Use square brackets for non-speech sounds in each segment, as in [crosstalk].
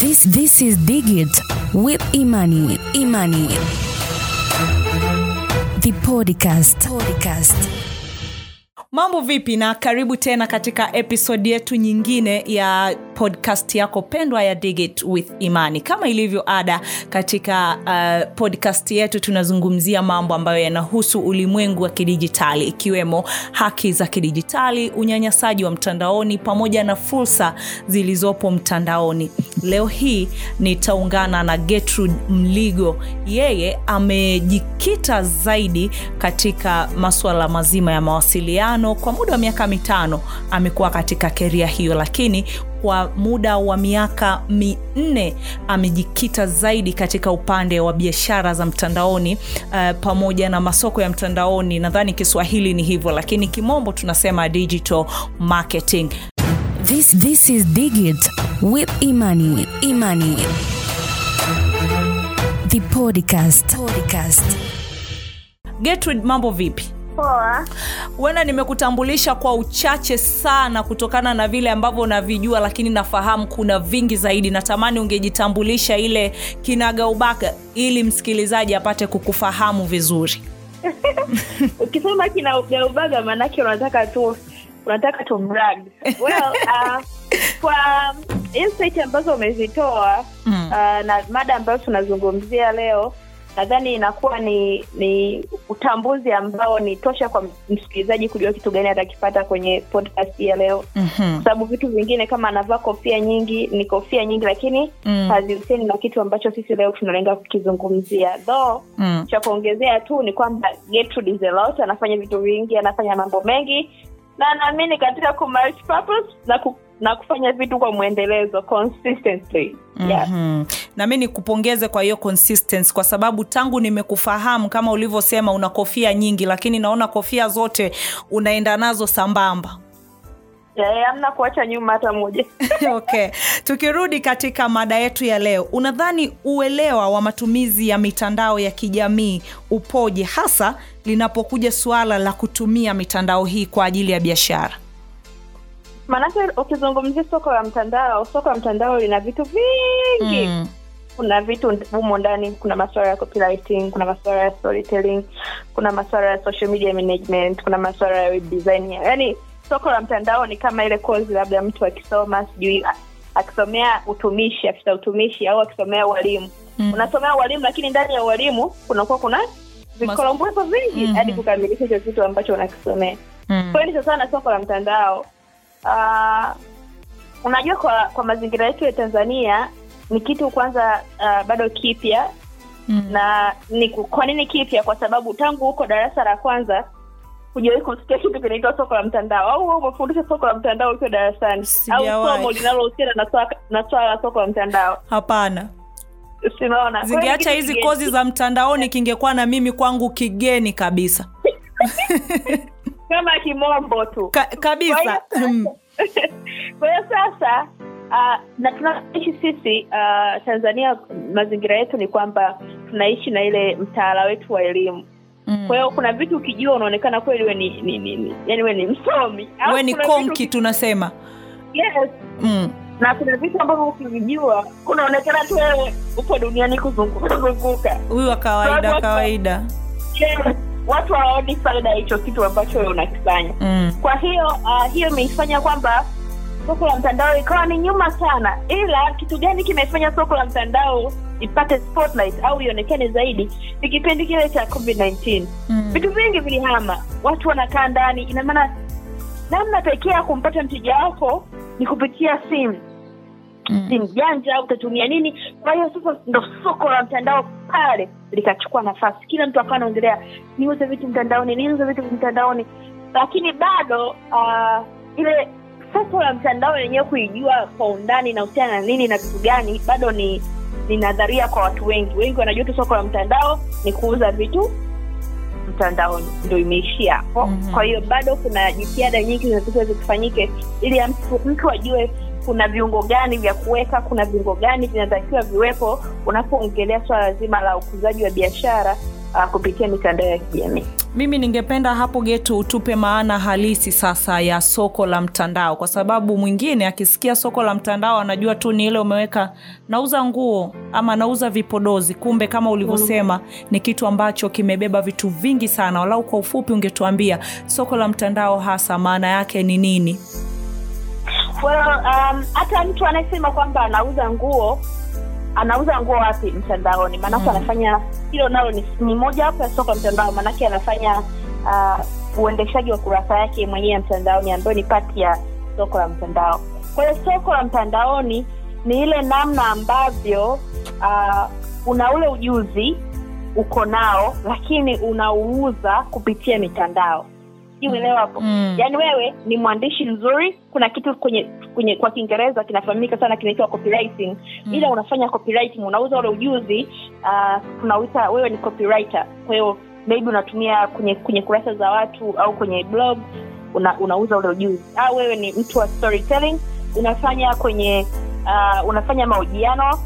This this is Digit with Imani. Imani. The podcast. Podcast. mambo vipi na karibu tena katika episodi yetu nyingine ya podcast yako pendwa ya digit with imani. Kama ilivyo ada katika uh, podcast yetu tunazungumzia mambo ambayo yanahusu ulimwengu wa kidijitali ikiwemo haki za kidijitali unyanyasaji wa mtandaoni pamoja na fursa zilizopo mtandaoni. Leo hii nitaungana na Gertrude mligo. Yeye amejikita zaidi katika maswala mazima ya mawasiliano. Kwa muda wa miaka mitano amekuwa katika keria hiyo lakini kwa muda wa miaka minne amejikita zaidi katika upande wa biashara za mtandaoni uh, pamoja na masoko ya mtandaoni nadhani kiswahili ni hivyo lakini kimombo tunasema digital marketing This this is Digit with Imani. Imani. The podcast. Podcast. Gertrude mambo vipi Poa. huenda nimekutambulisha kwa uchache sana kutokana na vile ambavyo unavijua lakini nafahamu kuna vingi zaidi natamani ungejitambulisha ile kinagaubaga ili msikilizaji apate kukufahamu vizuri [laughs] Ukisema kinagaubaga maanake unataka tu unataka tu brag. Well, [laughs] uh, kwa insight ambazo umezitoa Mm. uh, na mada ambayo tunazungumzia leo nadhani inakuwa ni ni utambuzi ambao ni tosha kwa msikilizaji kujua kitu gani atakipata kwenye podcast ya leo mm-hmm. kwa sababu vitu vingine kama anavaa kofia nyingi ni kofia nyingi lakini Mm. hazihusiani na kitu ambacho sisi leo tunalenga kukizungumzia though mm. cha kuongezea tu ni kwamba Gertrude is a lot anafanya vitu vingi anafanya mambo mengi na naamini katika ku purpose na, ku, na kufanya vitu kwa mwendelezo consistently yeah. Na mi nikupongeze kwa hiyo consistency kwa sababu tangu nimekufahamu kama ulivyosema una kofia nyingi lakini naona kofia zote unaenda nazo sambamba. Amna kuacha nyuma hata moja. [laughs] Okay. Tukirudi katika mada yetu ya leo unadhani uelewa wa matumizi ya mitandao ya kijamii upoje hasa linapokuja suala la kutumia mitandao hii kwa ajili ya biashara? Maanake ukizungumzia soko la mtandao soko la mtandao lina vitu vingi. Mm. Kuna vitu humo ndani kuna maswara ya copywriting kuna maswara ya storytelling kuna maswara ya social media management kuna maswara ya web design yaani soko la mtandao ni kama ile kozi labda mtu akisoma sijui akisomea utumishi afisa utumishi au akisomea ualimu Mm. unasomea ualimu lakini ndani ya ualimu kunakuwa kuna vikolombozo vingi Mhm. hadi kukamilisha hicho kitu ambacho unakisomea Mm. kwa hiyo ni na soko la mtandao uh, unajua kwa kwa mazingira yetu ya tanzania ni kitu kwanza uh, bado kipya. Mm. na ni kwa nini kipya? Kwa sababu tangu huko darasa la kwanza hujawahi kusikia kitu kinaitwa soko la mtandao. Au umefundisha soko la mtandao ukiwa darasani? Au somo linalohusiana na swala- la soko la mtandao? Hapana. Ni zingeacha hizi kozi za mtandaoni kingekuwa na mimi kwangu kigeni kabisa. [laughs] Kama kimombo tu. Ka, kabisa. Kwa hiyo- Mm. [laughs] kwa hiyo sasa uh, na tunaishi sisi uh, tanzania mazingira yetu ni kwamba tunaishi na ile mtaala wetu wa elimu. Mm. kwa hiyo kuna vitu ukijua unaonekana kweli we ni, ni, ni, ni yani we ni msomi. We ni konki vitu, tunasema. Yes, mm. na kuna vitu ambavyo ukivijua unaonekana tu wewe upo duniani kuzunguka. Huyu wa kawaida Watu- kawaida. Yes, watu hawaoni faida hicho kitu ambacho wewe unakifanya. Mm. kwa hiyo uh, hiyo imeifanya kwamba soko la mtandao ikawa ni nyuma sana. Ila kitu gani kimefanya soko la mtandao ipate spotlight au ionekane zaidi ni kipindi kile cha covid 19 Mm. vitu vingi vilihama. Watu wanakaa ndani. Inamaana namna pekee ya kumpata mteja wako ni kupitia simu. Mm. simu janja utatumia nini? Kwa hiyo sasa ndo soko la mtandao pale likachukua nafasi. Kila mtu akawa anaongelea niuze vitu mtandaoni niuze vitu mtandaoni. Lakini bado uh, ile soko la mtandao lenyewe kuijua kwa undani inahusiana na nini na vitu gani bado ni ni nadharia kwa watu wengi wengi wanajua tu soko la mtandao ni kuuza vitu mtandaoni ndo imeishia hapo Mhm. kwa hiyo bado kuna jitihada nyingi zinatakiwa zikifanyike ili mtu, mtu ajue kuna viungo gani vya kuweka kuna viungo gani vinatakiwa viwepo unapoongelea swala zima la ukuzaji wa biashara uh, kupitia mitandao ya kijamii. Mimi ningependa hapo getu utupe maana halisi sasa ya soko la mtandao kwa sababu mwingine akisikia soko la mtandao anajua tu ni ile umeweka nauza nguo ama nauza vipodozi kumbe kama ulivyosema ni kitu ambacho kimebeba vitu vingi sana. Walau kwa ufupi ungetuambia soko la mtandao hasa maana yake ni nini? Well, um, hata mtu anayesema kwamba anauza nguo anauza nguo wapi mtandaoni? Maanake Mm. anafanya hilo nalo ni, ni moja wapo ya soko la mtandao. Maanake anafanya uh, uendeshaji wa kurasa yake mwenyewe ya mtandaoni ambayo ni pati ya soko la mtandao. Kwa hiyo soko la mtandaoni ni ile namna ambavyo uh, una ule ujuzi uko nao lakini unauuza kupitia mitandao uelewa hapo. Mm. yaani wewe ni mwandishi mzuri kuna kitu kwenye kwenye kwa kiingereza kinafahamika sana kinaitwa copywriting. Mm. ila unafanya copywriting unauza ule ujuzi uh, tunauita wewe ni copywriter. Kwa hiyo maybe unatumia kwenye kwenye kurasa za watu au kwenye blog una, unauza ule ujuzi. Au wewe ni mtu wa storytelling unafanya kwenye uh, unafanya mahojiano.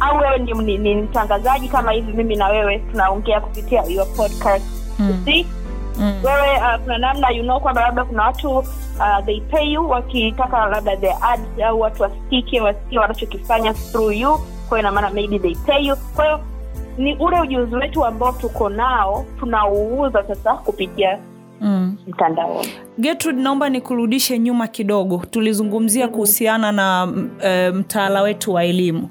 Au wewe ni, ni, ni mtangazaji kama hivi mimi na wewe tunaongea kupitia your podcast. Mm. see Mm. wewe uh, kuna namna you know kwamba labda kuna watu uh, they pay you wakitaka labda the ads au watu wasikike wasikie wanachokifanya through you kwa hiyo inamaana maybe they pay you kwa hiyo ni ule ujuzi wetu ambao tuko nao tunauuza sasa kupitia Mm. mtandaoni Gertrude, naomba nikurudishe nyuma kidogo. Tulizungumzia kuhusiana na mm, e, mtaala wetu wa elimu,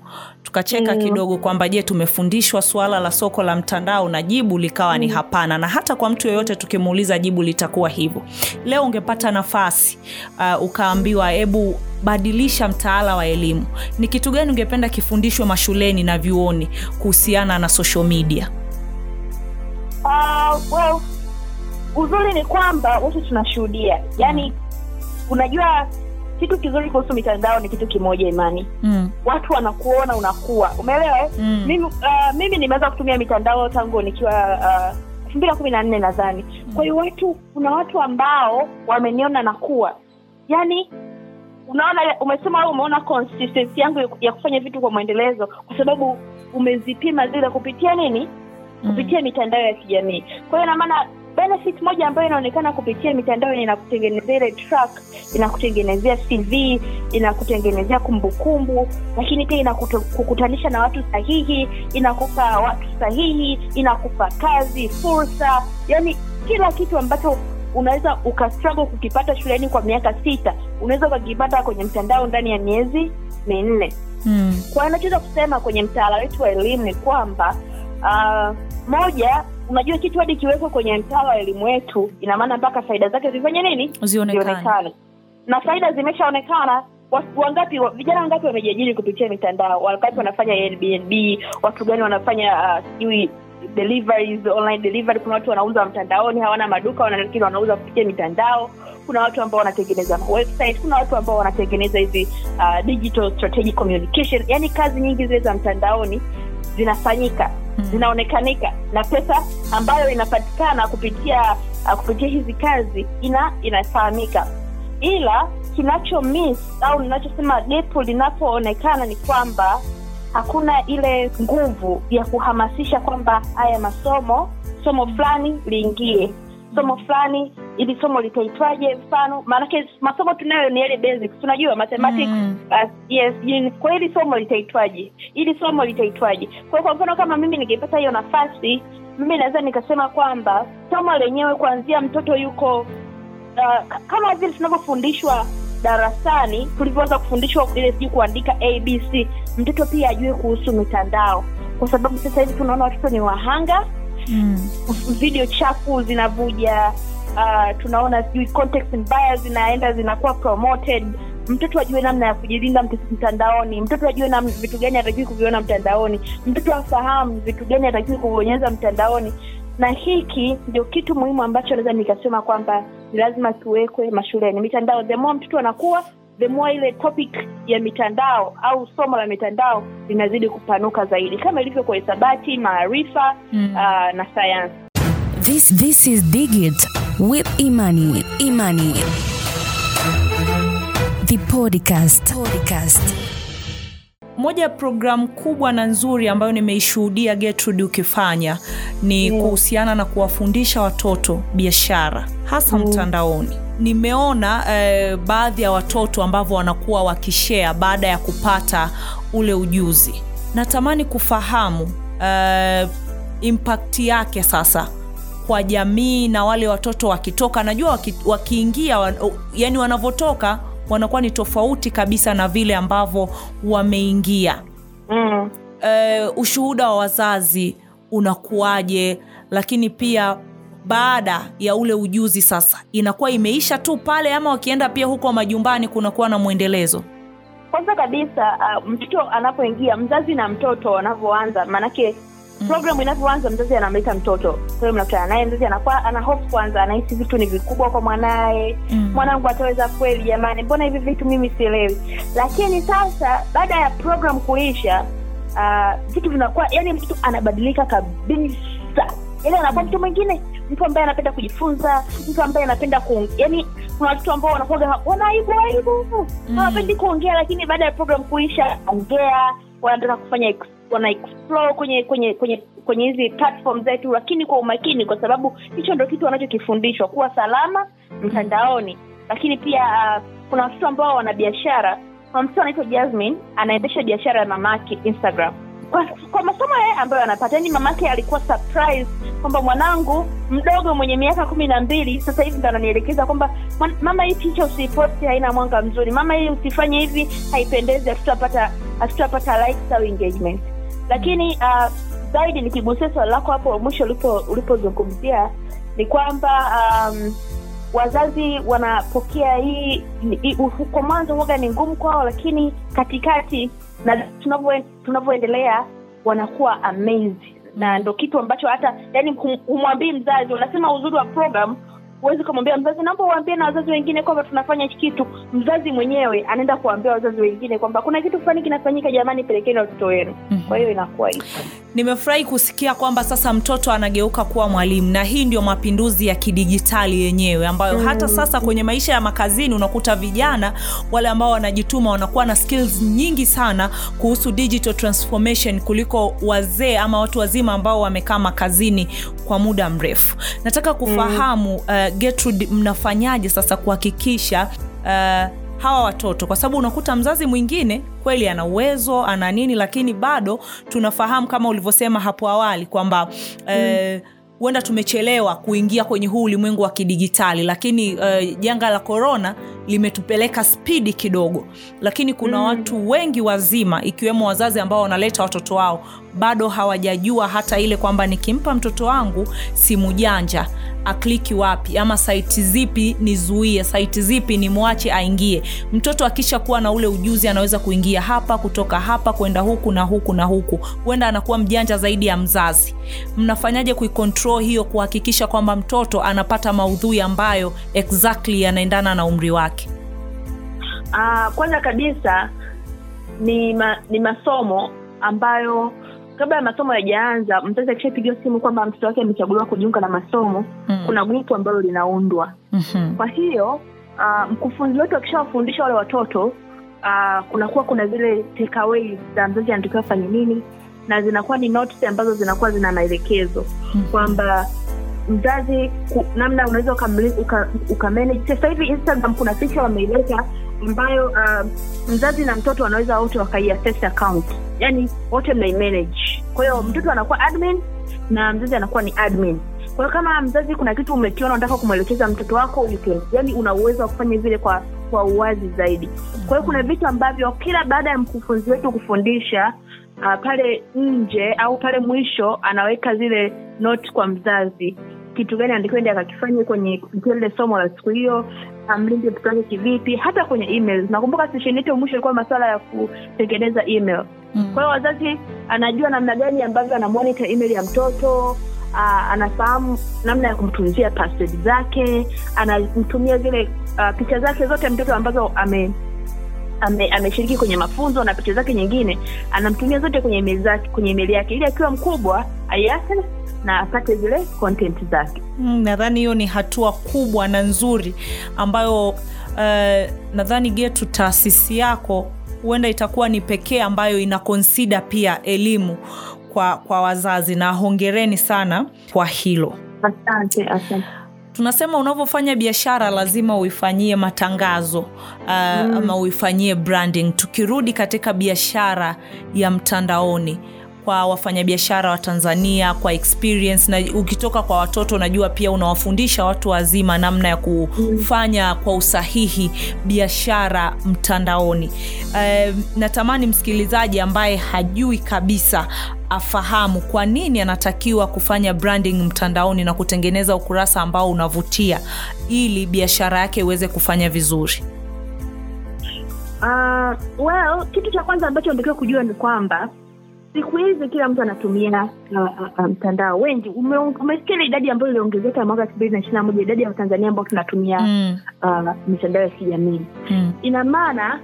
tukacheka Mm. kidogo kwamba je, tumefundishwa suala la soko la mtandao, na jibu likawa ni hapana, na hata kwa mtu yeyote tukimuuliza jibu litakuwa hivyo. Leo ungepata nafasi uh, ukaambiwa hebu badilisha mtaala wa elimu, ni kitu gani ungependa kifundishwe mashuleni na vyuoni kuhusiana na social media? uh, well uzuri ni kwamba wote tunashuhudia yani unajua kitu kizuri kuhusu mitandao ni kitu kimoja imani. Mm. watu wanakuona unakuwa. Umeelewa eh? Mm. mimi, uh, mimi nimeweza kutumia mitandao tangu nikiwa elfu mbili na kumi na nne nadhani. Kwa hiyo watu kuna watu ambao wameniona nakuwa yaani unaona umesema au umeona consistency yangu ya- ya kufanya vitu kwa mwendelezo kwa sababu umezipima zile kupitia nini? Kupitia mitandao ya kijamii. Kwa hiyo inamaana benefit moja ambayo inaonekana kupitia mitandao ni inakutengenezea ile track inakutengenezea cv inakutengenezea kumbukumbu lakini pia inakukutanisha na watu sahihi inakupa watu sahihi inakupa kazi fursa yani kila kitu ambacho unaweza ukastrago kukipata shuleni kwa miaka sita unaweza ukakipata kwenye mtandao ndani ya miezi minne hmm. kwa anachoweza kusema kwenye mtaala wetu wa elimu ni kwamba uh, moja unajua kitu hadi kiwekwe kwenye mtaala wa elimu wetu ina maana mpaka faida zake zifanye nini? Zionekane. na faida zimeshaonekana wangapi wa- vijana wangapi wamejiajiri kupitia mitandao? Wangapi wanafanya airbnb watu gani wanafanya uh, deliveries online delivery? Kuna watu wanauza mtandaoni hawana maduka lakini wanauza kupitia mitandao. Kuna watu ambao wanatengeneza website kuna watu ambao wanatengeneza hizi uh, digital strategic communication. Yani kazi nyingi zile za mtandaoni zinafanyika. Zinaonekanika. Na pesa ambayo inapatikana kupitia uh, kupitia hizi kazi ina inafahamika. Ila kinacho miss au ninachosema depo linapoonekana ni kwamba hakuna ile nguvu ya kuhamasisha kwamba haya masomo somo fulani liingie somo fulani ili somo litaitwaje mfano maanake masomo tunayo ni yale basics. Tunajua mathematics Mm. uh, yes in, kwa hili somo litaitwaje? Ili somo litaitwaje? Kwa kwa mfano kama mimi ningepata hiyo nafasi mimi naweza nikasema kwamba somo lenyewe kuanzia mtoto yuko uh, kama vile tunavyofundishwa darasani tulivyoweza kufundishwa ile sijui kuandika abc mtoto pia ajue kuhusu mitandao. Kwa sababu sasa hivi tunaona watoto ni wahanga Mm. video chafu zinavuja uh, tunaona sijui context mbaya zinaenda zinakuwa promoted. Mtoto ajue namna ya kujilinda mtandaoni. Mtoto ajue na vitu gani atakiwi kuviona mtandaoni. Mtoto afahamu vitu gani atakiwi kubonyeza mtandaoni. Na hiki ndio kitu muhimu ambacho naweza nikasema kwamba lazima kiwekwe mashuleni. Mitandao the more mtoto anakuwa the more ile topic ya mitandao au somo la mitandao linazidi kupanuka zaidi kama ilivyo kwa hisabati maarifa Mm. uh, na sayansi This this is Digit with Imani. Imani. The podcast. Podcast. moja ya programu kubwa na nzuri ambayo nimeishuhudia Gertrude ukifanya ni kuhusiana na kuwafundisha watoto biashara hasa mtandaoni nimeona eh, baadhi ya watoto ambavyo wanakuwa wakishea baada ya kupata ule ujuzi. Natamani kufahamu eh, impact yake sasa kwa jamii na wale watoto wakitoka. Najua waki, wakiingia wa, yani wanavyotoka wanakuwa ni tofauti kabisa na vile ambavyo wameingia. Mm. Eh, ushuhuda wa wazazi unakuwaje? Lakini pia baada ya ule ujuzi sasa inakuwa imeisha tu pale ama wakienda pia huko majumbani kunakuwa na mwendelezo? Kwanza kabisa uh, mtoto anapoingia mzazi na mtoto wanavyoanza maanake mm. programu inavyoanza mzazi anamleta mtoto. Kwa hiyo mnakutana naye mzazi anakuwa ana hofu kwanza anahisi vitu ni vikubwa kwa mwanaye. Mm. mwanangu ataweza kweli jamani mbona hivi vitu mimi sielewi? Lakini sasa baada ya program kuisha uh, vitu vinakuwa yani mtoto anabadilika kabisa. Yani anakuwa mtu mwingine mtu ambaye anapenda kujifunza mtu ambaye anapenda ku yani kuna watoto ambao wanakuaga wanaibu aibu hawapendi kuongea lakini baada ya program kuisha ongea wanataka kufanya wana explore kwenye kwenye kwenye kwenye hizi platform zetu lakini kwa umakini kwa sababu hicho ndo kitu wanachokifundishwa kuwa salama mtandaoni. Lakini pia uh, kuna watoto ambao wana biashara. Kuna mtoto anaitwa jasmine anaendesha biashara ya mamake instagram kwa, kwa masomo yeye ambayo anapata yani mamake alikuwa surprise kwamba mwanangu mdogo mwenye miaka kumi na mbili sasa hivi ndo ananielekeza kwamba mama hii picha usiiposti haina mwanga mzuri. Mama hii usifanye hivi haipendezi hatutapata hatutapata au engagement. Lakini uh, zaidi nikigusia swali lako hapo mwisho ulipozungumzia ni kwamba um, wazazi wanapokea hii kwa mwanzo huga ni ngumu kwao lakini katikati na tunavyoendelea wanakuwa amazed na ndo kitu ambacho hata yani humwambii mzazi. Unasema uzuri wa program huwezi ukamwambia mzazi. Naomba uambie na wazazi wengine kwamba tunafanya hichi kitu mzazi mwenyewe anaenda kuambia wazazi wengine kwamba kuna kitu fulani kinafanyika jamani pelekeni watoto wenu. Kwa hiyo inakuwa hivo nimefurahi kusikia kwamba sasa mtoto anageuka kuwa mwalimu na hii ndio mapinduzi ya kidijitali yenyewe ambayo mm. hata sasa kwenye maisha ya makazini unakuta vijana wale ambao wanajituma wanakuwa na skills nyingi sana kuhusu digital transformation kuliko wazee ama watu wazima ambao wamekaa makazini kwa muda mrefu nataka kufahamu uh, Gertrude mnafanyaje sasa kuhakikisha uh, hawa watoto kwa sababu unakuta mzazi mwingine kweli ana uwezo ana nini lakini bado tunafahamu kama ulivyosema hapo awali kwamba eh, huenda tumechelewa kuingia kwenye huu ulimwengu wa kidigitali lakini uh, janga la korona limetupeleka spidi kidogo lakini kuna mm. watu wengi wazima ikiwemo wazazi ambao wanaleta watoto wao bado hawajajua hata ile kwamba nikimpa mtoto wangu simu janja akliki wapi ama saiti zipi nizuie saiti zipi nimwache aingie. Mtoto akisha kuwa na ule ujuzi anaweza kuingia hapa kutoka hapa kwenda huku na huku na huku. Huenda anakuwa mjanja zaidi ya mzazi. Mnafanyaje kuikontrol hiyo kuhakikisha kwamba mtoto anapata maudhui ambayo exactly yanaendana na umri wake? Uh, kwanza kabisa ni ma, ni masomo ambayo kabla ya masomo yajaanza mzazi akishapigiwa simu kwamba mtoto wake amechaguliwa kujiunga na masomo Mm. kuna grupu ambalo linaundwa mm-hmm. kwa hiyo uh, mkufunzi wetu akishawafundisha wale watoto uh, kunakuwa kuna zile takeaway za mzazi anatakiwa afanye nini na zinakuwa ni notes ambazo zinakuwa zina maelekezo kwamba mzazi ku, namna unaweza ukamli- uka, ukamanage sasa hivi instagram kuna picha wameileta ambayo uh, mzazi na mtoto wanaweza wote wakaiaccess account. Yani wote mnaimanage kwa hiyo mtoto anakuwa admin na mzazi anakuwa ni admin. Kwa hiyo kama mzazi kuna kitu umekiona unataka kumwelekeza mtoto wako can, yani una uwezo wa kufanya vile kwa kwa uwazi zaidi. Kwa hiyo kuna vitu ambavyo kila baada ya mkufunzi wetu kufundisha uh, pale nje au pale mwisho anaweka zile note kwa mzazi kitu gani andikiwa ende akakifanya kwenye lile somo la siku hiyo amlinde mtoto wake kivipi hata kwenye emails nakumbuka sesheni yetu mwisho ilikuwa masuala ya kutengeneza email Mm. kwa hiyo wazazi anajua namna gani ambavyo anamonita email ya mtoto uh, anafahamu namna ya kumtunzia password zake anamtumia zile uh, picha zake zote mtoto ambazo ame ame- kwenye mafunzo na picha zake nyingine anamtumia zote kwenye email zake kwenye email yake ili akiwa mkubwa aiache na apate zile content zake. Mm, nadhani hiyo ni hatua kubwa na nzuri ambayo uh, nadhani getu taasisi yako huenda itakuwa ni pekee ambayo ina konsida pia elimu kwa, kwa wazazi na hongereni sana kwa hilo. Asante asante. Tunasema unavyofanya biashara lazima uifanyie matangazo uh, mm. ama uifanyie branding. Tukirudi katika biashara ya mtandaoni kwa wafanyabiashara wa tanzania kwa experience na ukitoka kwa watoto unajua pia unawafundisha watu wazima namna ya kufanya kwa usahihi biashara mtandaoni. Uh, natamani msikilizaji ambaye hajui kabisa afahamu kwa nini anatakiwa kufanya branding mtandaoni na kutengeneza ukurasa ambao unavutia ili biashara yake iweze kufanya vizuri. Uh, well, kitu cha kwanza ambacho natakiwa kujua ni kwamba siku hizi kila mtu anatumia uh, uh, uh, mtandao. Wengi ume, umesikia ile idadi ambayo iliongezeka mwaka elfu mbili na ishiri na moja idadi ya watanzania ambao tunatumia mm, uh, mitandao ya kijamii. Mm, ina maana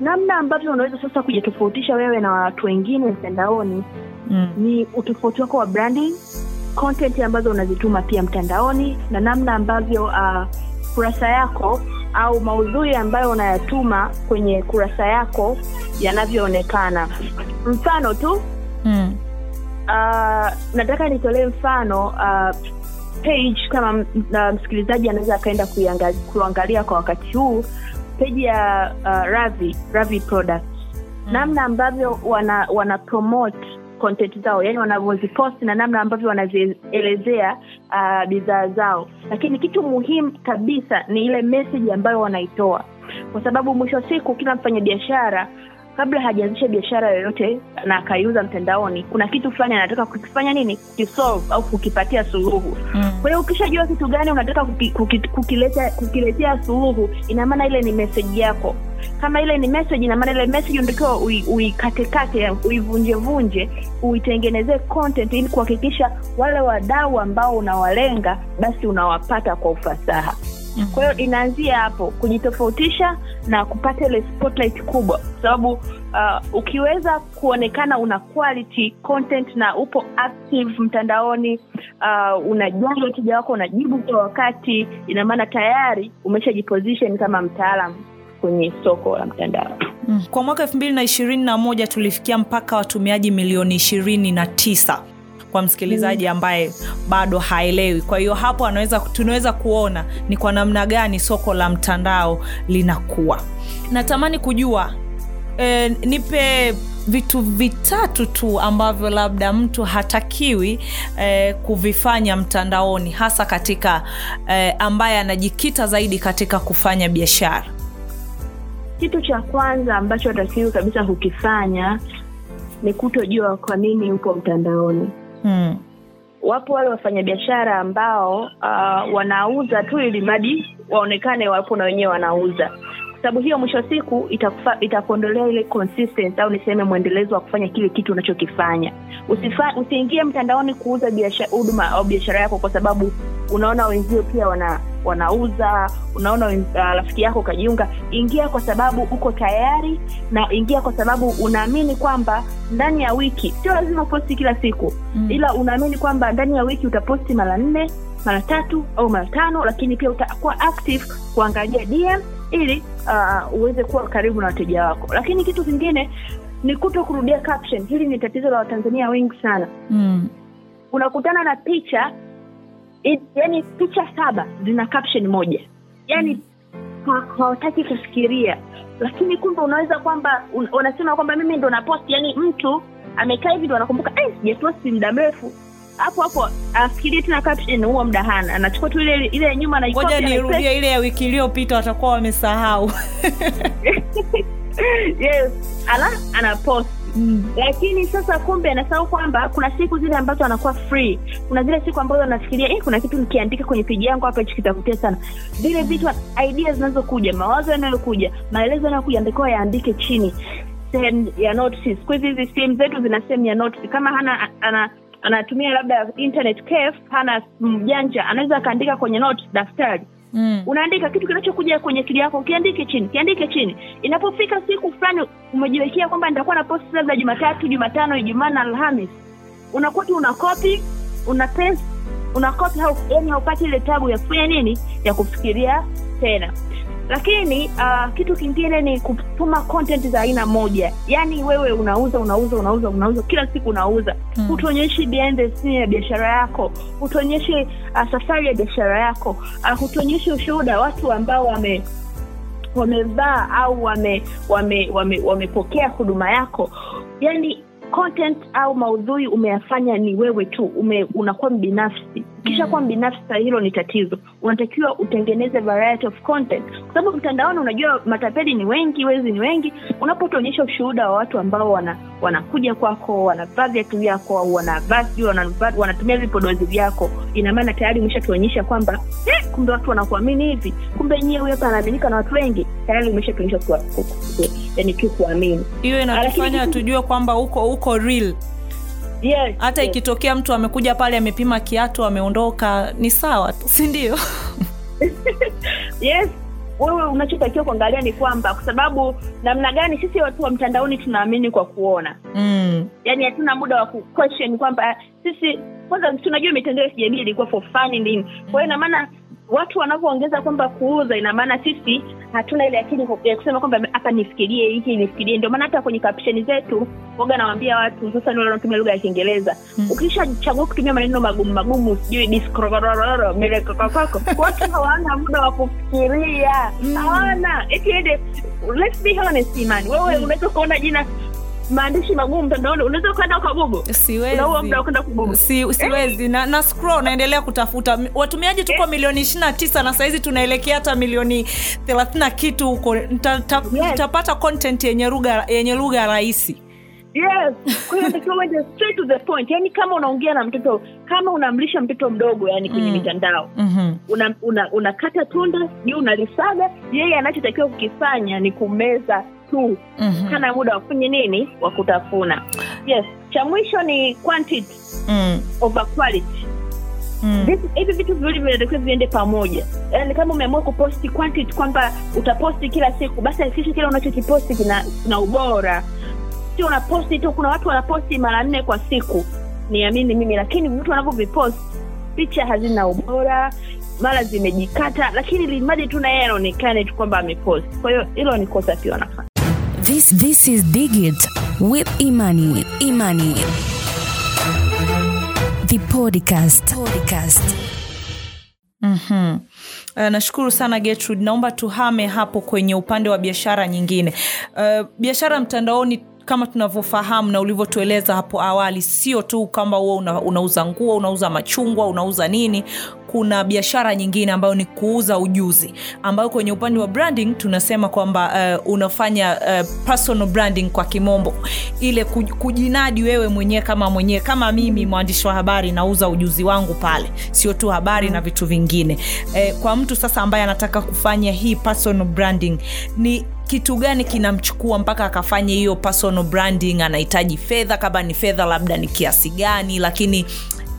namna ambavyo unaweza sasa kujitofautisha wewe na watu wengine mtandaoni mm, ni utofauti wako wa branding content ambazo unazituma pia mtandaoni na namna ambavyo uh, kurasa yako au maudhui ambayo unayatuma kwenye kurasa yako yanavyoonekana. Mfano tu. Mm, uh, nataka nitolee mfano uh, page kama uh, msikilizaji anaweza akaenda kuangalia kwa wakati huu. Peji ya uh, ravi ravi products. Namna ambavyo wana wana promote content zao yani wanavyoziposti na namna ambavyo wanazielezea uh, bidhaa zao. Lakini kitu muhimu kabisa ni ile message ambayo wanaitoa. Kwa sababu mwisho wa siku kila mfanyabiashara kabla hajaanzisha biashara yoyote na akaiuza mtandaoni kuna kitu fulani anataka kukifanya nini? Kukisolve au kukipatia suluhu. Mm, kwa hiyo ukishajua kitu gani unataka kuki, kuki, kukileta, kukiletea suluhu ina maana ile ni meseji yako. Kama ile ni message ina maana ile message unatakiwa uikatekate uivunjevunje uitengenezee content ili kuhakikisha wale wadau ambao unawalenga basi unawapata kwa ufasaha. Mm. kwa hiyo inaanzia hapo kujitofautisha na kupata ile spotlight kubwa. Kwa sababu uh, ukiweza kuonekana una quality content na upo active mtandaoni uh, unajali wateja wako unajibu kwa wakati ina maana tayari umeshajiposition kama mtaalam kwenye soko la mtandao. Mm. kwa mwaka elfu mbili na ishirini na moja tulifikia mpaka watumiaji milioni ishirini na tisa kwa msikilizaji ambaye bado haelewi. Kwa hiyo hapo anaweza tunaweza kuona ni kwa namna gani soko la mtandao linakuwa. Natamani kujua e, nipe vitu vitatu tu ambavyo labda mtu hatakiwi eh, kuvifanya mtandaoni hasa katika eh, ambaye anajikita zaidi katika kufanya biashara. Kitu cha kwanza ambacho hatakiwi kabisa kukifanya ni kutojua kwa nini upo mtandaoni. Hmm. wapo wale wafanyabiashara ambao uh, wanauza tu ili madi waonekane wapo na wenyewe wanauza sababu hiyo mwisho wa siku itakufa- itakuondolea ile consistency au niseme mwendelezo wa kufanya kile kitu unachokifanya Usifa, usiingie mtandaoni kuuza biashara huduma au biashara yako kwa sababu unaona wenzio pia wana wanauza unaona uh, rafiki yako ukajiunga ingia kwa sababu uko tayari na ingia kwa sababu unaamini kwamba ndani ya wiki sio lazima uposti kila siku Mm. ila unaamini kwamba ndani ya wiki utaposti mara nne mara tatu au mara tano lakini pia utakuwa active kuangalia dm ili uh, uweze kuwa karibu na wateja wako. Lakini kitu kingine ni kuto kurudia caption. Hili ni tatizo la watanzania wengi sana. Mm. unakutana na picha yani picha saba zina caption moja. Yani hawataki kufikiria. Lakini kumbe unaweza kwamba un, unasema kwamba mimi ndo napost yani mtu amekaa hivi ndo anakumbuka "Eh, sijaposti muda mrefu hapo hapo afikirie tena caption huo mdahana. Anachukua tu ile ile ya nyuma anaicopy, ngoja nirudie ile ya wiki iliyopita watakuwa wamesahau. [laughs] Yes. Ala anapost lakini sasa kumbe anasahau kwamba kuna siku zile ambazo anakuwa free. Kuna zile siku ambazo anafikiria eh, kuna kitu nikiandika kwenye peji yangu hapa hichi kitavutia sana. Vile vitu idea zinazokuja mawazo yanayokuja maelezo yanayokuja andikiwa yaandike chini. Sehemu ya notes siku hizi hizi sehemu zetu zina sehemu ya notes kama hana ana anatumia labda internet cafe hana mjanja anaweza akaandika kwenye notes daftari. Mm. unaandika kitu kinachokuja kwenye akili yako kiandike chini kiandike chini. Inapofika siku fulani umejiwekea kwamba nitakuwa na post labda jumatatu jumatano ijumaa na alhamis unakuwa tu una copy una paste una copy yaani haupati ile tabu ya kufanya nini? Ya kufikiria tena lakini uh, kitu kingine ni kutuma content za aina moja. Yaani wewe unauza unauza unauza unauza kila siku unauza. Mm. hutuonyeshi behind the scene ya biashara yako. Hutuonyeshi uh, safari ya biashara yako. Uh, hutuonyeshi ushuhuda watu ambao wame wamevaa au wame wame wame wamepokea huduma yako. Yani content au maudhui umeyafanya ni wewe tu. Ume, unakuwa mbinafsi kisha kuwa mbinafsi hilo ni tatizo. Unatakiwa utengeneze variety of content. Kwa sababu mtandaoni unajua matapeli ni wengi wezi ni wengi. Unapotuonyesha ushuhuda wa watu ambao wana wanakuja kwako wanavaa viatu vyako au wanavaa sijui wanatumia vipodozi vyako ina maana tayari umeshatuonyesha kwamba eh, kumbe watu wanakuamini hivi. Kumbe nyie huyu hapa anaaminika na watu wengi. Tayari umeshatuonyesha yani tu kuamini. Hiyo inatufanya tujue kwamba uko uko real yes, hata yes. ikitokea mtu amekuja pale amepima kiatu ameondoka ni sawa tu si ndio [laughs] yes wewe unachotakiwa kuangalia ni kwamba kwa sababu namna gani sisi watu wa mtandaoni tunaamini kwa kuona mm. yaani hatuna muda wa kwamba sisi kwanza tunajua mitandao ya kijamii ilikuwa for fun nini kwa hiyo inamaana watu wanavyoongeza kwamba kuuza ina maana sisi hatuna ile akili ya kusema kwamba hapa nifikirie hiki nifikirie ndio maana hata kwenye kapsheni zetu waga nawambia watu hususan wale wanaotumia lugha ya kiingereza Mm. ukishachagua kutumia maneno magumu magumu sijui diskrorororo melekokakako, watu hawana muda wa kufikiria Mm. hawana eti ende let's be honest imani wewe Mm. unaweza ukaona jina maandishi magumu mtandaoni unaweza ukaenda ukagugu. Siwezi. Unauo kwenda kugugo si, siwezi. Na, na scroll naendelea kutafuta. Watumiaji tuko milioni ishiri na tisa na sahizi tunaelekea hata milioni thelathini na kitu huko. Nita- Yes. content yenye lugha yenye lugha rahisi. Yes. Kwa hiyo natakiwa uende straight to the point. Yaani kama unaongea na mtoto kama unamlisha mtoto mdogo yani kwenye Mm. mitandao mm-hmm. unakata una, una tunda juu unalisaga yeye anachotakiwa kukifanya ni kumeza tu. Mm-hmm. hana muda wa kufanya nini? Wa kutafuna. Yes. Cha mwisho ni quantity Mm. over quality. Mm. Vitu- hivi vitu viwili vinatakiwa viende pamoja. Yaani kama umeamua kuposti quantity kwamba utaposti kila siku basi hakikisha kile unachokiposti kina, kina ubora. Sio unaposti tu kuna watu wanaposti mara nne kwa siku. Niamini mimi lakini mtu anavyoviposti picha hazina ubora mara zimejikata lakini limadi tu na yeye anaonekane tu kwamba amepost. Kwa hiyo hilo ni kosa pia wanafanya This this is Digit with Imani. Imani. The podcast. Podcast. Mhm. Uh, nashukuru sana Gertrude. Naomba tuhame hapo kwenye upande wa biashara nyingine. Uh, biashara mtandaoni kama tunavyofahamu na ulivyotueleza hapo awali, sio tu kwamba huo una, unauza nguo, unauza machungwa, unauza nini. Kuna biashara nyingine ambayo ni kuuza ujuzi, ambayo kwenye upande wa branding tunasema kwamba uh, unafanya uh, personal branding kwa kimombo, ile kujinadi wewe mwenyewe kama mwenyewe, kama mimi mwandishi wa habari nauza ujuzi wangu pale, sio tu habari na vitu vingine. Eh, kwa mtu sasa ambaye anataka kufanya hii personal branding ni kitu gani kinamchukua mpaka akafanya hiyo personal branding anahitaji fedha kama ni fedha labda ni kiasi gani lakini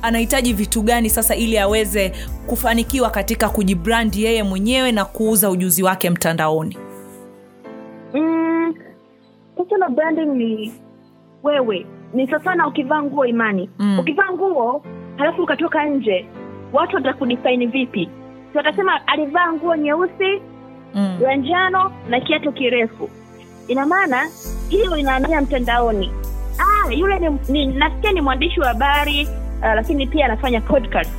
anahitaji vitu gani sasa ili aweze kufanikiwa katika kujibrandi yeye mwenyewe na kuuza ujuzi wake mtandaoni? Mm, personal branding ni wewe. Ni sasana ukivaa nguo imani. Mm. ukivaa nguo halafu ukatoka nje watu watakudifaini vipi? Si watasema alivaa nguo nyeusi mm. ya njano na kiatu kirefu. Ina maana hiyo inaamia mtandaoni. Ah, yule ni, ni nasikia ni mwandishi wa habari uh, lakini pia anafanya podcast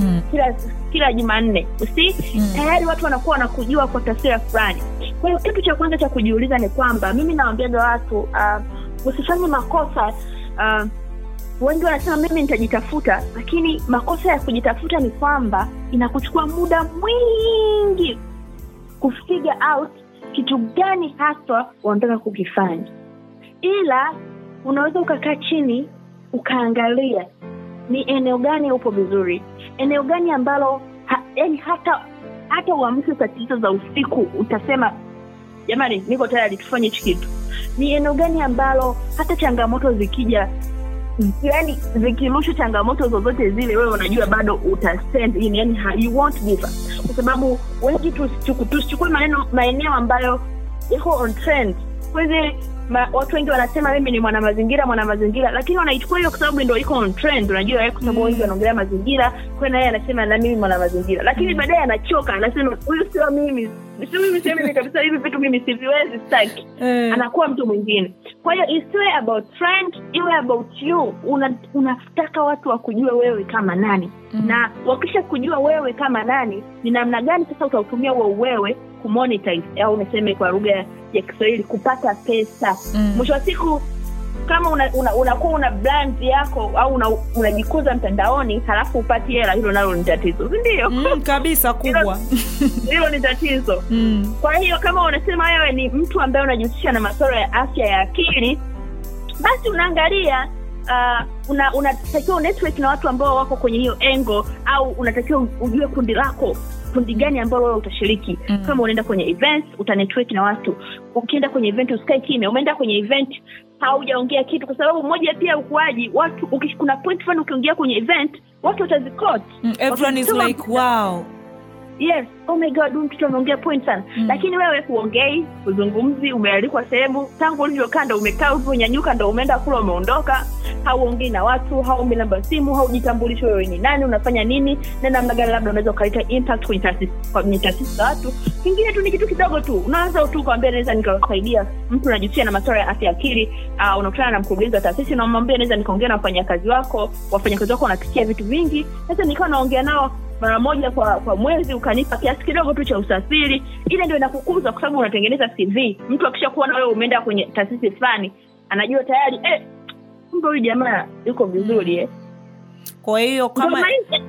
Mm. kila kila jumanne usi Mm. tayari watu wanakuwa wanakujua kwa taswira fulani kwa hiyo kitu cha kwanza cha kujiuliza ni kwamba mimi nawambiaga watu uh, usifanye makosa uh, wengi wanasema mimi nitajitafuta lakini makosa ya kujitafuta ni kwamba inakuchukua muda mwingi kufigure out kitu gani haswa wanataka kukifanya ila unaweza ukakaa chini ukaangalia ni eneo gani upo vizuri? Eneo gani ambalo ha, yani hata hata uamke saa tisa za usiku utasema jamani niko tayari tufanye hichi kitu. Ni eneo gani ambalo hata changamoto zikija yani zikirusha changamoto zozote zile wewe unajua bado in yani you won't give kwa sababu wengi tusichuku- tusichukue maneno maeneo ambayo yako on trend siku hizi watu wengi wanasema mimi ni mwana mazingira mwana mazingira. Lakini wanaichukua hiyo kwa sababu ndo iko on trend unajua eh, kwa sababu wengi wanaongelea mazingira. Kwa naye anasema na mimi mwana mazingira. Lakini baadaye anachoka anasema huyu sio mimi. Sio mimi sio mimi kabisa hivi vitu mimi siviwezi staki mm. anakuwa mtu mwingine. Kwa hiyo isiwe about trend iwe about you. Una- unataka watu wakujue wewe kama nani. Mm. na wakisha kujua wewe kama nani ni namna gani sasa utautumia huo uwewe kumonetize au niseme kwa lugha ya kiswahili kupata pesa Mm. wa siku kama unakuwa una, una, una brand yako au una- unajikuza mtandaoni halafu upati hela hilo nalo ni tatizo sindio Mm, kabisa kubwa [laughs] hilo ni tatizo mm. kwa hiyo kama unasema wewe ni mtu ambaye unajihusisha na masuala ya afya ya akili basi unaangalia uh, una- unatakiwa network na watu ambao wako kwenye hiyo engo au unatakiwa ujue kundi lako kundi gani ambalo wewe utashiriki. Mm. kama unaenda kwenye events utanetwork na watu. Ukienda kwenye event usikae kimya. Umeenda kwenye event haujaongea kitu. Kwa sababu moja pia ukuaji watu ukish, kuna point fulani ukiongea kwenye event watu watazikot. Mm, everyone is like wow yes. Oh my god huyu mtoto ameongea point sana. Mm. lakini wewe huongei huzungumzi umealikwa sehemu. Tangu ulivyokaa ndo umekaa ulivyonyanyuka ndo umeenda kula umeondoka. Hauongei na watu haumbi namba simu haujitambulishi wewe ni nani unafanya nini na namna gani labda unaweza ukaleta impact kwenye taasisi za watu. Kingine tu ni kitu kidogo tu. Unaweza tu kwambia naweza nikawasaidia. Mtu unajihusisha na masuala ya afya akili uh, unakutana na mkurugenzi wa taasisi unamwambia naweza nikaongea na wafanyakazi wako wafanyakazi wako wanapitia vitu vingi. Sasa nikawa naongea nao mara moja kwa kwa mwezi ukanipa kiasi kidogo tu cha usafiri. Ile ndio inakukuza kwa sababu unatengeneza cv mtu akisha kuona wewe umeenda kwenye taasisi fulani anajua tayari eh, kumbe huyu jamaa yuko vizuri eh. kwa hiyo kama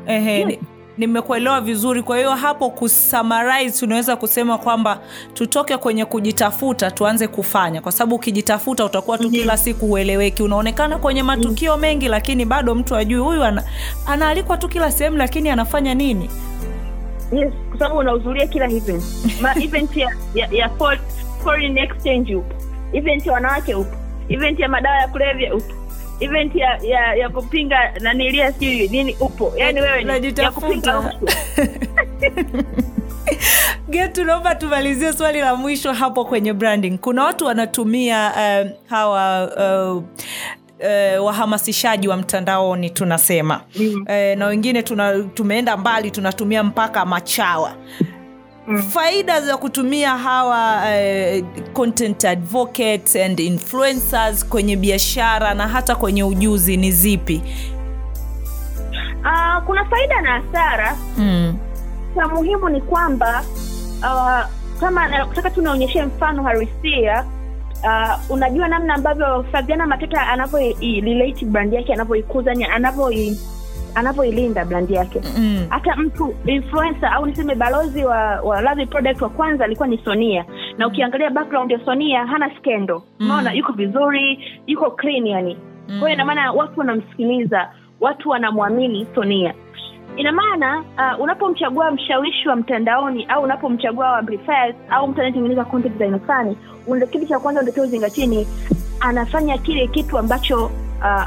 ehe, nimekuelewa vizuri. Kwa hiyo hapo kusummarize tunaweza kusema kwamba tutoke kwenye kujitafuta tuanze kufanya. Kwa sababu ukijitafuta utakuwa tu kila siku ueleweki unaonekana kwenye matukio mengi lakini bado mtu ajui huyu ana, anaalikwa tu kila sehemu lakini anafanya nini? Yes kwa sababu unahudhuria kila event. Ma [laughs] event ya, ya, ya for- foreign exchange upo. Event ya wanawake upo. Event ya madawa ya kulevya upo event ya ya, ya kupinga nanilia sijui nini upo. Yani wewe ya kupinga [laughs] tumalizie swali la mwisho hapo kwenye branding. Kuna watu wanatumia uh, hawa uh, uh, wahamasishaji wa mtandaoni tunasema. Mm. uh, na wengine tuna, tumeenda mbali tunatumia mpaka machawa Mm. faida za kutumia hawa uh, content advocates and influencers kwenye biashara na hata kwenye ujuzi ni zipi uh, kuna faida na hasara mm. cha muhimu ni kwamba uh, kama nataka tu naonyeshe mfano harisia uh, unajua namna ambavyo fabiana mateta anavyorelate brand yake anavyoikuza ni anavyoi anavyoilinda brand yake Mm. hata mtu influencer au niseme balozi wa, wa Ladhi product wa kwanza alikuwa ni sonia na ukiangalia background ya sonia hana skendo Mm. yuko vizuri yuko clean yani Mm. kwa hiyo ina maana watu wanamsikiliza watu wanamwamini sonia ina maana uh, unapomchagua mshawishi wa mtandaoni au unapomchagua wa amplifiers au mtu anayetengeneza content fulani kitu cha kwanza unatakiwa uzingatie ni anafanya kile kitu ambacho uh,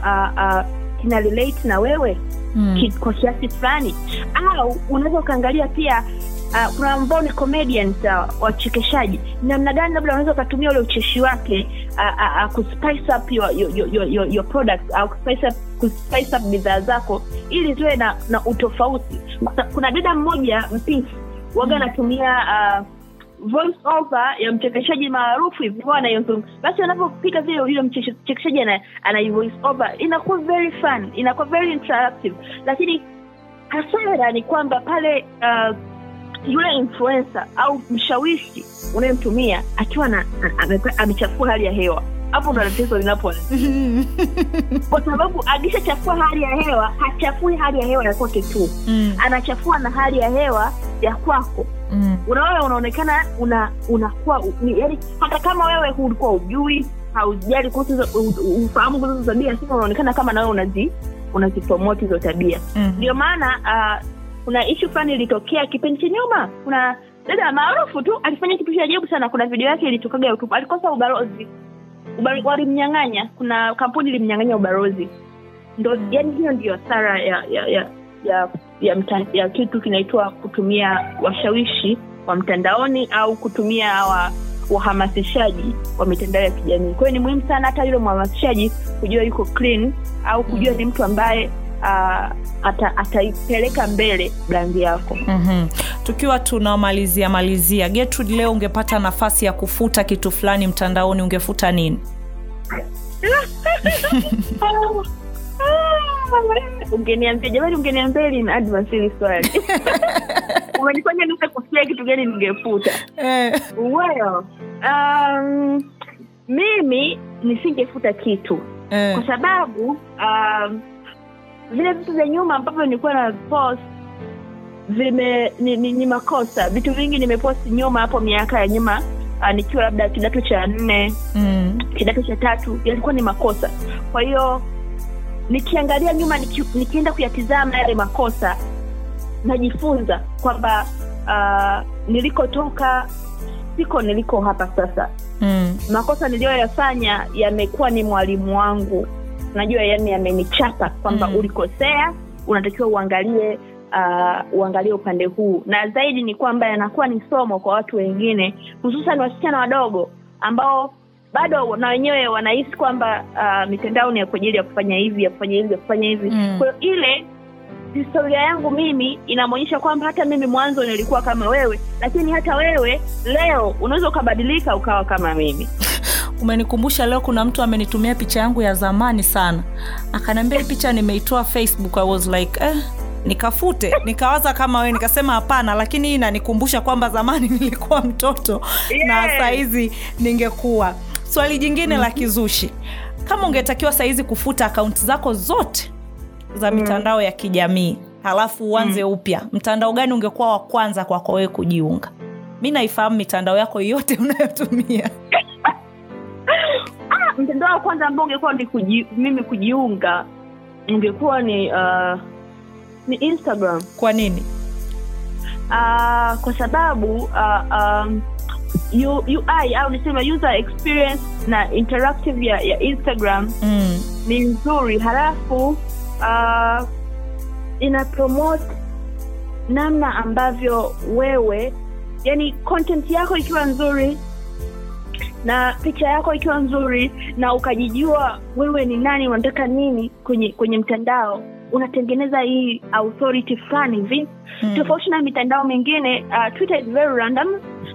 uh, uh, kina relate na wewe Mm. kwa kiasi fulani. Au unaweza ukaangalia pia uh, kuna ambao ni comedians uh, wachekeshaji. Namna gani labda unaweza ukatumia ule ucheshi wake uh, uh, uh, kuspice up your, your, your, your, your, your products au kuspice up, kuspice up bidhaa zako ili ziwe na, na utofauti. Kuna- dada mmoja mpisi waga anatumia uh, voice over ya mchekeshaji maarufu hivi huwa anaizungumza basi anapopiga vile yule mchekeshaji ana, ana voice over inakuwa very fun inakuwa very interactive. Lakini hasara ni kwamba pale uh, yule influencer au mshawishi unayemtumia akiwa na amechafua hali ya hewa. Hapo ndo tatizo linapo [laughs] kwa sababu akishachafua hali ya hewa hachafui hali ya hewa ya kwake tu. Mm. anachafua na hali ya hewa ya kwako Mm. unaona unaonekana una unakuwa yani hata kama wewe ulikuwa ujui haujali kuhusu ufahamu kuhusu tabia lakini unaonekana kama nawe unazi unazipromoti hizo tabia. Mm. ndio maana uh, kuna ishu fulani ilitokea kipindi cha nyuma. Kuna dada maarufu tu alifanya kitu cha ajabu sana. Kuna video yake ilitokaga youtube. Alikosa ubalozi. Walimnyang'anya. Kuna kampuni ilimnyang'anya ubalozi. Ndo yani hiyo ndio hasara ya ya ya ya ya, mta, ya kitu kinaitwa kutumia washawishi wa mtandaoni au kutumia wa wahamasishaji wa mitandao ya kijamii. Kwa hiyo ni muhimu sana hata yule mhamasishaji kujua yuko clean au kujua ni mtu ambaye uh, ata, ataipeleka mbele brandi yako. Mm-hmm. tukiwa tunamalizia malizia Gertrude, leo ungepata nafasi ya kufuta kitu fulani mtandaoni ungefuta nini [laughs] ungeniambia jamani ungeniambia ili na advance hili swali [laughs] umenifanya niweze kusikia kitu gani ningefuta eh. well um, mimi nisingefuta kitu Eh. kwa sababu um, vile vitu vya nyuma ambavyo nilikuwa na post vime ni, ni, ni makosa vitu vingi nimepost nyuma hapo miaka ya nyuma uh, nikiwa labda kidato cha nne mm. kidato cha tatu yalikuwa ni makosa kwa hiyo nikiangalia nyuma niki, nikienda kuyatizama yale makosa najifunza kwamba uh, nilikotoka siko niliko hapa sasa Mm. makosa niliyoyafanya yamekuwa ni mwalimu wangu najua yani yamenichapa kwamba Mm. ulikosea unatakiwa uangalie uh, uangalie upande huu na zaidi ni kwamba yanakuwa ni somo kwa watu wengine hususan wasichana wadogo ambao bado na wenyewe wanahisi kwamba uh, mitandao ni ya kwa ajili ya kufanya hivi ya kufanya hivi ya kufanya hivi. Mm. kwa hiyo ile historia yangu mimi inamwonyesha kwamba hata mimi mwanzo nilikuwa kama wewe lakini hata wewe leo unaweza ukabadilika ukawa kama mimi. [laughs] Umenikumbusha leo kuna mtu amenitumia picha yangu ya zamani sana. Akaniambia hii picha nimeitoa facebook. I was like eh, nikafute. [laughs] Nikawaza kama wewe nikasema hapana lakini hii inanikumbusha kwamba zamani [laughs] nilikuwa mtoto na Yes. sahizi ningekuwa swali jingine la kizushi. Kama ungetakiwa sahizi kufuta akaunti zako zote za mitandao ya kijamii halafu uanze upya mtandao gani ungekuwa wa kwanza kwako wewe kujiunga? Mi naifahamu mitandao yako yote [laughs] unayotumia. [laughs] Ah, mtandao wa kwanza ambao ungekuwa ni kuji, mimi kujiunga ungekuwa ni uh, ni instagram. Kwa nini? Uh, kwa sababu uh, um, ui au niseme user experience na interactive ya, ya instagram mm. ni nzuri halafu uh, ina promote namna ambavyo wewe yani content yako ikiwa nzuri na picha yako ikiwa nzuri na ukajijua wewe ni nani unataka nini kwenye kwenye mtandao unatengeneza hii authority fulani hivi Mm. tofauti na mitandao mingine uh, twitter is very random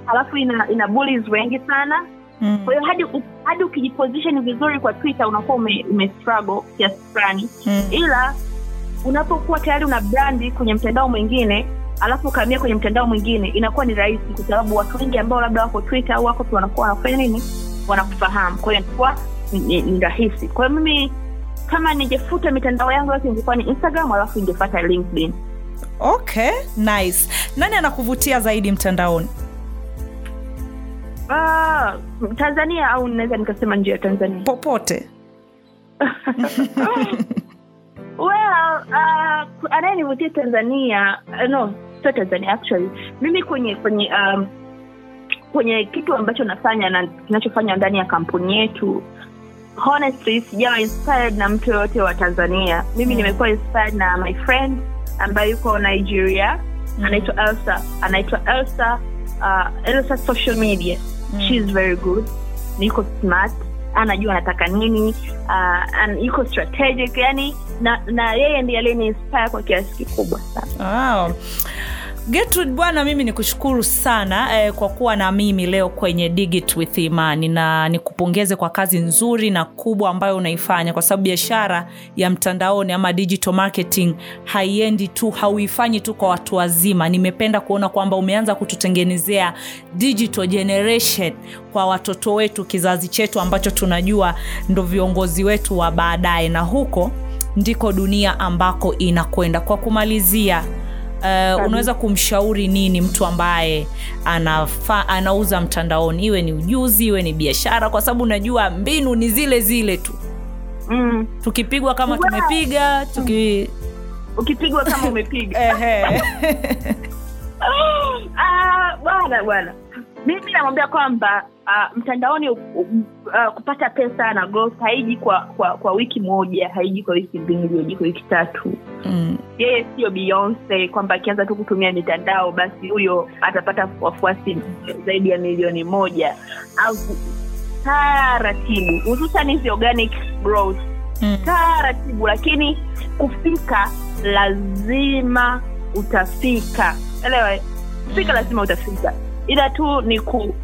halafu ina ina bullies wengi sana. Mm. kwa hiyo hadi hadi ukijiposition vizuri kwa twitter unakuwa ume, ume struggle kiasi fulani. Mm. ila unapokuwa tayari una brandi kwenye mtandao mwingine alafu ukaamia kwenye mtandao mwingine inakuwa ni rahisi kwa sababu watu wengi ambao labda wako twitter au wako tu wanakuwa wanafanya nini? Wanakufahamu. Kwa hiyo inakuwa ni rahisi. Kwa hiyo mimi kama ningefuta mitandao yangu yote ingekuwa ni instagram alafu ingefata linkedin. Okay nice. Nani anakuvutia zaidi mtandaoni ah, tanzania au naweza nikasema nje ya tanzania? Popote. [laughs] Well uh, anayenivutia tanzania uh, no sio tanzania actually. Mimi kwenye kwenye um, kwenye kitu ambacho nafanya na kinachofanya ndani ya kampuni yetu honestly sijawa inspired na mtu yoyote wa tanzania. Mimi Mm. nimekuwa inspired na my friend ambaye yuko nigeria Mm. anaitwa elsa. Anaitwa elsa uh, elsa social media Mm. she is very good niko smart anajua anataka nini uh, an, yuko strategic yani na, na yeye ndiye aliyeni inspire kwa kiasi kikubwa sana wow. Gertrude bwana mimi ni kushukuru sana eh, kwa kuwa na mimi leo kwenye Digit with Imani na nikupongeze kwa kazi nzuri na kubwa ambayo unaifanya kwa sababu biashara ya mtandaoni ama digital marketing haiendi tu hauifanyi tu kwa watu wazima. Nimependa kuona kwamba umeanza kututengenezea digital generation kwa watoto wetu kizazi chetu ambacho tunajua ndo viongozi wetu wa baadaye. Na huko ndiko dunia ambako inakwenda. Kwa kumalizia Uh, unaweza kumshauri nini mtu ambaye anafa, anauza mtandaoni? Iwe ni ujuzi iwe ni biashara kwa sababu unajua mbinu ni zile zile tu. Mm. tukipigwa kama tumepiga tuki ukipigwa kama [laughs] umepiga. Ah, bwana bwana. Mimi namwambia kwamba uh, mtandaoni uh, uh, kupata pesa na growth haiji kwa, kwa kwa wiki moja haiji kwa wiki mbili haiji kwa wiki tatu. Mm. yeye sio beyonce kwamba akianza tu kutumia mitandao basi huyo atapata wafuasi zaidi ya milioni moja. Au taratibu hususan hizi organic growth. Mm. taratibu lakini kufika lazima utafika elewa kufika lazima utafika. Ila tu ni ku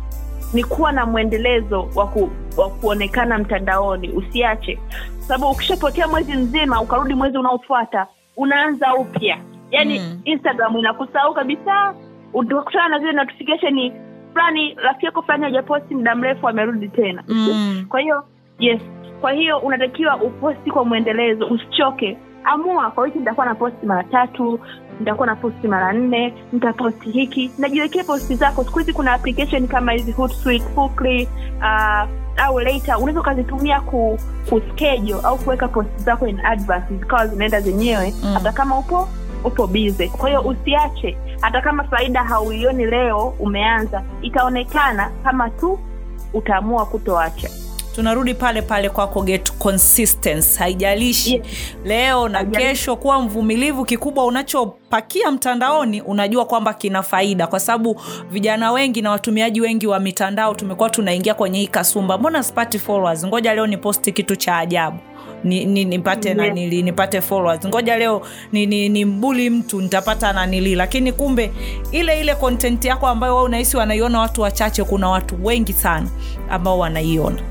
ni kuwa na mwendelezo wa ku, wa kuonekana mtandaoni usiache. Sababu ukishapotea mwezi mzima ukarudi mwezi unaofuata unaanza upya. Yani Mm. instagram inakusahau kabisa. Utakutana na zile notification fulani rafiki yako fulani hajaposti muda mrefu amerudi tena. Mm. kwa hiyo yes. Kwa hiyo unatakiwa uposti kwa mwendelezo usichoke amua kwa wiki nitakuwa na posti mara tatu nitakuwa na posti mara nne nitaposti hiki. Najiwekea posti zako. Siku hizi kuna application kama hizi Hootsuite, Hookly, uh, au later. Unaweza ukazitumia ku, kuskejo au kuweka posti zako in advance zikawa zinaenda zenyewe. Mm. hata kama upo upo bize kwa hiyo usiache. Hata kama faida hauioni leo umeanza itaonekana kama tu utaamua kutoacha tunarudi pale pale kwako get consistency haijalishi Yes. leo na Haijalishi. kesho kuwa mvumilivu kikubwa unachopakia mtandaoni unajua kwamba kina faida kwa sababu vijana wengi na watumiaji wengi wa mitandao tumekuwa tunaingia kwenye hii kasumba. Mbona sipati followers? Ngoja leo niposti kitu cha ajabu. Ni, ni, nipate Yes. nanili nipate followers. Ngoja leo ni, ni, ni mbuli mtu nitapata nanili lakini kumbe ile ile content yako ambayo wao unahisi wanaiona watu wachache kuna watu wengi sana ambao wanaiona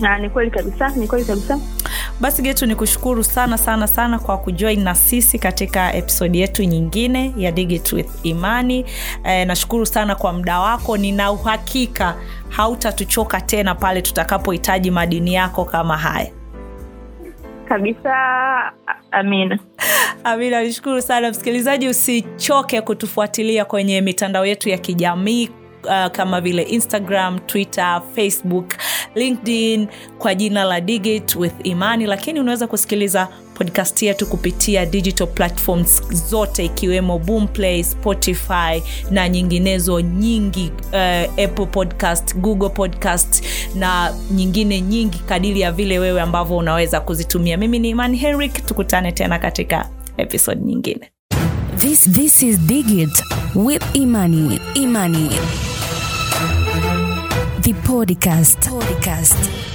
na ni kweli kabisa ni kweli kabisa. Basi getu ni kushukuru sana sana sana kwa kujoin na sisi katika episodi yetu nyingine ya Digit with imani. E, nashukuru sana kwa muda wako. Nina uhakika hautatuchoka tena pale tutakapohitaji madini yako kama haya. Kabisa amina [laughs] amina nishukuru sana. Msikilizaji usichoke kutufuatilia kwenye mitandao yetu ya kijamii Uh, kama vile instagram twitter facebook linkedin kwa jina la digit with imani lakini unaweza kusikiliza podcast yetu kupitia digital platforms zote ikiwemo boomplay spotify na nyinginezo nyingi uh, apple podcast google podcast na nyingine nyingi kadiri ya vile wewe ambavyo unaweza kuzitumia mimi ni imani henrik tukutane tena katika episode nyingine This this is Digit with Imani. Imani. The podcast. Podcast.